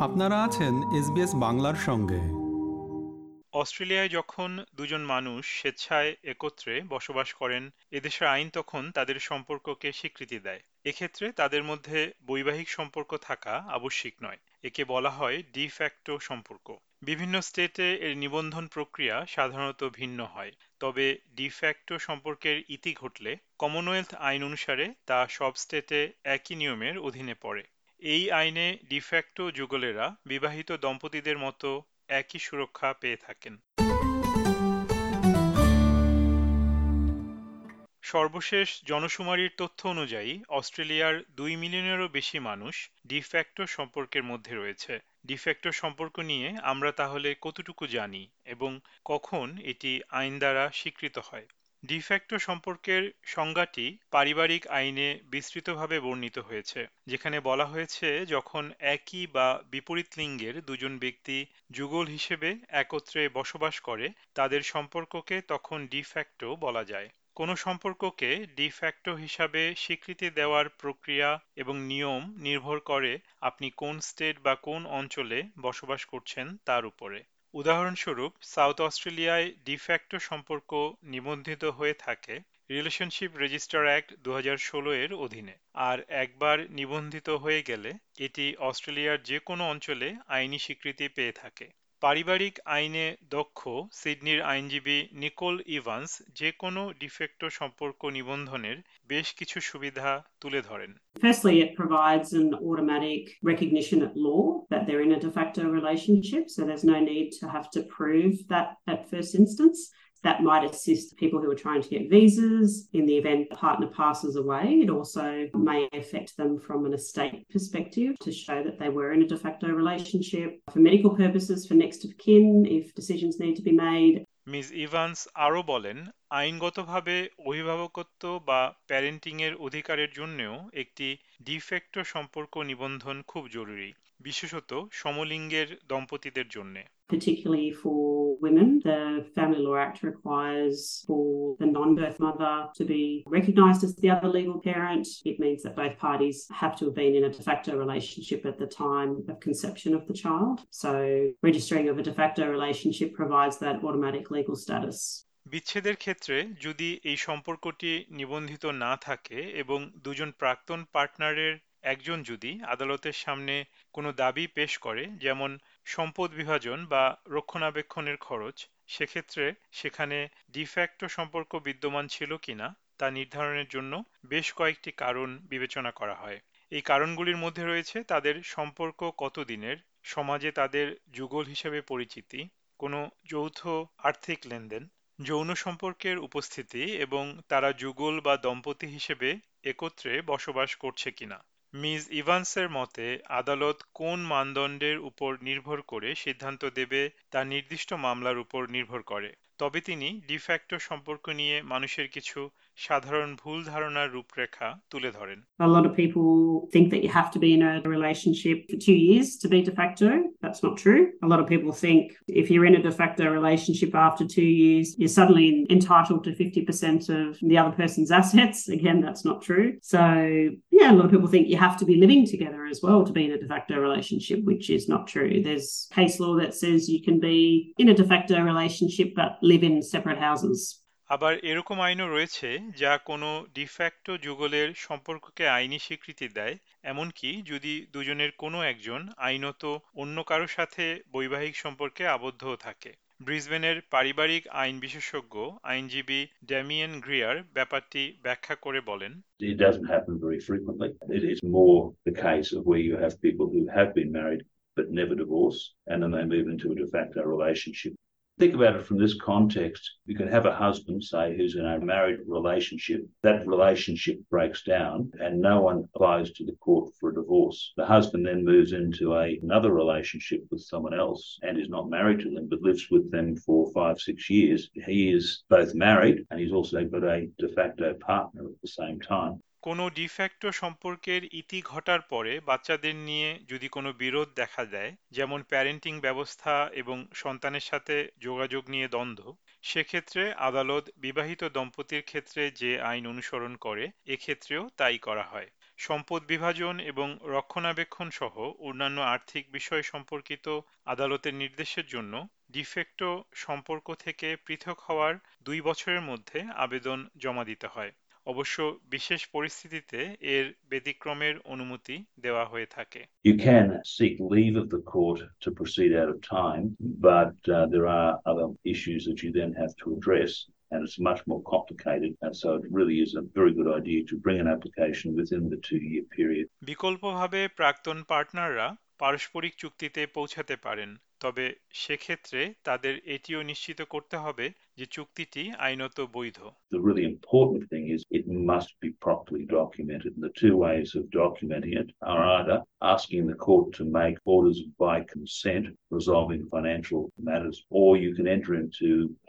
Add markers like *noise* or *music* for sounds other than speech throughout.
আপনারা আছেন এসবিএস বাংলার সঙ্গে। অস্ট্রেলিয়ায় যখন দুজন মানুষ স্বেচ্ছায় একত্রে বসবাস করেন, এদেশের আইন তখন তাদের সম্পর্ককে স্বীকৃতি দেয়। এক্ষেত্রে তাদের মধ্যে বৈবাহিক সম্পর্ক থাকা আবশ্যিক নয়। একে বলা হয় ডিফ্যাক্টো সম্পর্ক। বিভিন্ন স্টেটে এর নিবন্ধন প্রক্রিয়া সাধারণত ভিন্ন হয়। তবে ডিফ্যাক্টো সম্পর্কের ইতি ঘটলে কমনওয়েলথ আইন অনুসারে তা সব স্টেটে একই নিয়মের অধীনে পড়ে। এই আইনে ডিফ্যাক্টো যুগলেরা বিবাহিত দম্পতিদের মতো একই সুরক্ষা পেয়ে থাকেন। সর্বশেষ জনশুমারির তথ্য অনুযায়ী, অস্ট্রেলিয়ার দুই মিলিয়নেরও বেশি মানুষ ডিফ্যাক্টো সম্পর্কের মধ্যে রয়েছে। ডিফ্যাক্টো সম্পর্ক নিয়ে আমরা তাহলে কতটুকু জানি এবং কখন এটি আইন দ্বারা স্বীকৃত হয়? ডিফ্যাক্টো সম্পর্কের সংজ্ঞাটি পারিবারিক আইনে বিস্তৃতভাবে বর্ণিত হয়েছে, যেখানে বলা হয়েছে যখন একই বা বিপরীত লিঙ্গের দুজন ব্যক্তি যুগল হিসেবে একত্রে বসবাস করে, তাদের সম্পর্ককে তখন ডিফ্যাক্টো বলা যায়। কোনো সম্পর্ককে ডিফ্যাক্টো হিসাবে স্বীকৃতি দেওয়ার প্রক্রিয়া এবং নিয়ম নির্ভর করে আপনি কোন স্টেট বা কোন অঞ্চলে বসবাস করছেন তার উপরে। উদাহরণস্বরূপ, সাউথ অস্ট্রেলিয়ায় ডিফ্যাক্টো সম্পর্ক নিবন্ধিত হয়ে থাকে রিলেশনশিপ রেজিস্টার অ্যাক্ট দু হাজার ষোলো এর অধীনে। আর একবার নিবন্ধিত হয়ে গেলে, এটি অস্ট্রেলিয়ার যে কোনো অঞ্চলে আইনি স্বীকৃতি পেয়ে থাকে। পারিবারিক আইনে দক্ষ সিডনির আইনজীবী নিকোল ইভান্স যে কোনো ডিফেক্টো সম্পর্ক নিবন্ধনের বেশ কিছু সুবিধা তুলে ধরেন Firstly, it provides an automatic recognition at law that they're in a de facto relationship, so there's no need to have to prove that at first instance. That might assist people who are trying to get visas in the event the partner passes away. It also may affect them from an estate perspective to show that they were in a de facto relationship. For medical purposes, for next of kin, if decisions need to be made. Ms. Evans Arubolin, আইনগতভাবে অভিভাবকত্ব বা প্যারেন্টিংয়ের অধিকারের জন্যও একটি de facto সম্পর্ক নিবন্ধন খুব জরুরি বিশেষত সমলিঙ্গের দম্পতিদের জন্য particularly for women the family law act requires for the non-birth mother to be recognized as the other legal parent it means that both parties have to have been in a de facto relationship at the time of conception of the child so registering of a de facto relationship provides that automatic legal status বিচ্ছেদের ক্ষেত্রে যদি এই সম্পর্কটি নিবন্ধিত না থাকে এবং দুজন প্রাক্তন পার্টনারের একজন যদি আদালতের সামনে কোনো দাবি পেশ করে, যেমন সম্পদ বিভাজন বা রক্ষণাবেক্ষণের খরচ, সেক্ষেত্রে সেখানে ডিফ্যাক্টো সম্পর্ক বিদ্যমান ছিল কিনা তা নির্ধারণের জন্য বেশ কয়েকটি কারণ বিবেচনা করা হয়। এই কারণগুলির মধ্যে রয়েছে তাদের সম্পর্ক কতদিনের, সমাজে তাদের যুগল হিসেবে পরিচিতি, কোনো যৌথ আর্থিক লেনদেন যৌন সম্পর্কের উপস্থিতি এবং তারা যুগল বা দম্পতি হিসেবে একত্রে বসবাস করছে কিনা। মিস ইভান্সের মতে, আদালত কোন মানদণ্ডের উপর নির্ভর করে সিদ্ধান্ত দেবে তা নির্দিষ্ট মামলার উপর নির্ভর করে। তবে তিনি ডিফ্যাক্টো সম্পর্ক নিয়ে মানুষের কিছু সাধারণ ভুল ধারণার রূপরেখা তুলে ধরেন A lot of people think that you have to be in a relationship for two years to be de facto. That's not true. A lot of people think if you're in a de facto relationship after two years, you're suddenly entitled to 50% of the other person's *laughs* assets. Again, that's not true. So, yeah, a lot of people think you have to be living together as well to be in a de facto relationship, which is not true. There's case law that says you can be in a de facto relationship but live in separate houses আবার এরকম আইনও রয়েছে যা কোনো de facto যুগলের সম্পর্ককে আইনি স্বীকৃতি দেয় এমনকি যদি দুজনের কোনো একজন আইনত অন্য কারও সাথে বৈবাহিক সম্পর্কে আবদ্ধ থাকে। ব্রিসবেনের পারিবারিক আইন বিশেষজ্ঞ আইনজীবী ড্যামিয়ান গ্রিয়ার ব্যাপারটি ব্যাখ্যা করে বলেন It but never divorced and then they move into a de facto relationship. Think about it from this context. You can have a husband, say, who's in a married relationship. That relationship breaks down and no one applies to the court for a divorce. The husband then moves into a, another relationship with someone else and is not married to them, but lives with them for five, six years. He is both married and he's also got a de facto partner at the same time. কোনো de facto সম্পর্কের ইতি ঘটার পরে বাচ্চাদের নিয়ে যদি কোনো বিরোধ দেখা দেয়, যেমন প্যারেন্টিং ব্যবস্থা এবং সন্তানের সাথে যোগাযোগ নিয়ে দ্বন্দ্ব, সেক্ষেত্রে আদালত বিবাহিত দম্পতির ক্ষেত্রে যে আইন অনুসরণ করে, এক্ষেত্রেও তাই করা হয়। সম্পদ বিভাজন এবং রক্ষণাবেক্ষণ সহ অন্যান্য আর্থিক বিষয় সম্পর্কিত আদালতের নির্দেশের জন্য ডিফেক্টো সম্পর্ক থেকে পৃথক হওয়ার দুই বছরের মধ্যে আবেদন জমা দিতে হয়। অবশ্য বিশেষ পরিস্থিতিতে এর ব্যতিক্রমের অনুমতি দেওয়া হয়ে থাকে You can seek leave of the court to proceed out of time, but uh, there are other issues that you then have to address. And it's much more complicated. And so it really is a very good idea to bring an application within the two year period. বিকল্পভাবে প্রাক্তন পার্টনাররা পারস্পরিক চুক্তিতে পৌঁছাতে পারেন তবে সেক্ষেত্রে তাদের এটিও নিশ্চিত করতে হবে যে চুক্তিটি আইনত বৈধ The really important thing is it must be properly documented. And the two ways of documenting it are either asking the court to make orders by consent resolving financial matters, or you can enter into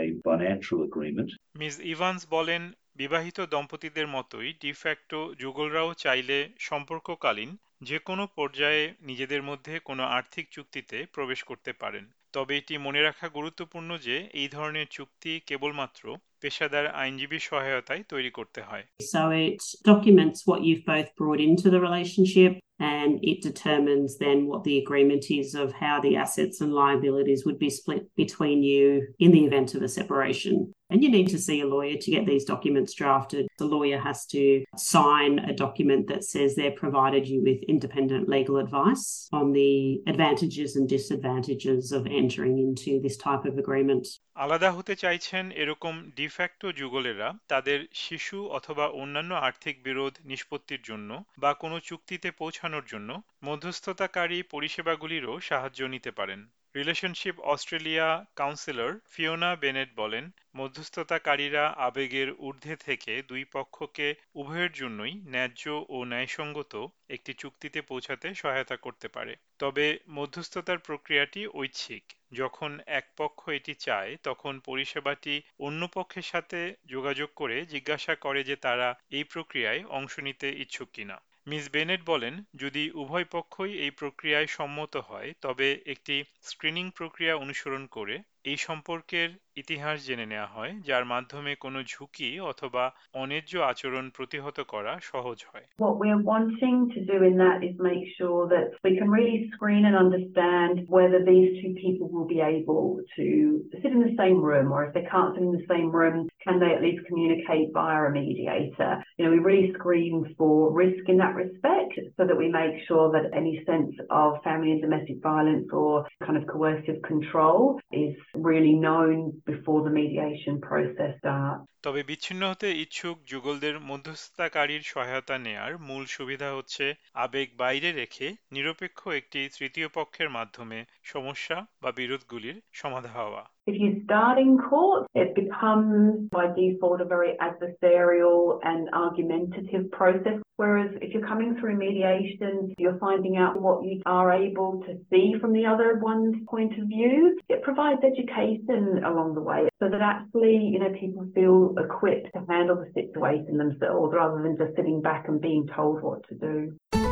a financial agreement Miss Evans বলেন বিবাহিত দম্পতিদের মতোই de facto যুগলরাও চাইলে সম্পর্ককালীন যে কোনো পর্যায়ে নিজেদের মধ্যে কোনো আর্থিক চুক্তিতে প্রবেশ করতে পারেন। তবে এটি মনে রাখা গুরুত্বপূর্ণ যে এই ধরনের চুক্তি কেবলমাত্র পেশাদার আইনজীবীর সহায়তায় তৈরি করতে হয়। So it documents what you've both brought into the relationship and it determines then what the agreement is of how the assets and liabilities would be split between you in the event of a separation. And you need to see a lawyer to get these documents drafted. The lawyer has to sign a document that says they've provided you with independent legal advice on the advantages and disadvantages of entering into this type of agreement. আলাদা হতে চাইছেন এরকম de facto যুগলেরা তাদের শিশু অথবা অন্যান্য আর্থিক বিরোধ নিষ্পত্তির জন্য বা কোনো চুক্তিতে পৌঁছানোর জন্য মধ্যস্থতাকারী পরিষেবাগুলিরও সাহায্য নিতে পারেন। Relationship Australia counsellor Fiona Bennett বলেন, মধ্যস্থতাকারীরা আবেগের ঊর্ধ্বে থেকে দুই পক্ষকে উভয়ের জন্যই ন্যায্য ও ন্যায়সঙ্গত একটি চুক্তিতে পৌঁছাতে সহায়তা করতে পারে। তবে মধ্যস্থতার প্রক্রিয়াটি ঐচ্ছিক। যখন এক পক্ষ এটি চায়, তখন পরিষেবাটি অন্য পক্ষের সাথে যোগাযোগ করে জিজ্ঞাসা করে যে তারা এই প্রক্রিয়ায় অংশ নিতে ইচ্ছুক কিনা। মিস বেনেট বলেন, যদি উভয় পক্ষই এই প্রক্রিয়ায় সম্মত হয়, তবে একটি স্ক্রিনিং প্রক্রিয়া অনুসরণ করে এই সম্পর্কের ইতিহাস জেনে নেওয়া হয় যার মাধ্যমে কোনো ঝুঁকি অথবা অন্যায্য আচরণ প্রতিহত করা সহজ হয় What we're wanting to do in that is make sure that we can really screen and understand whether these two people will be able to sit in the same room, or if they can't sit in the same room, can they at least communicate via a mediator? You know, we really screen for risk in that respect so that we make sure that any sense of family and domestic violence or kind of coercive control is really known before the mediation process starts. তবে বিচ্ছিন্ন হতে ইচ্ছুক যুগলদের মধ্যস্থতাকারীর সহায়তা নেয়ার মূল সুবিধা হচ্ছে আবেগ বাইরে রেখে নিরপেক্ষ একটি তৃতীয় পক্ষের মাধ্যমে সমস্যা বা বিরোধগুলির সমাধা হওয়া If you start in court, it becomes by default a very adversarial and argumentative process. Whereas if you're coming through mediation, you're finding out what you are able to see from the other one's point of view. It provides education along the way so that actually, you know, people feel equipped to handle the situation themselves rather than just sitting back and being told what to do.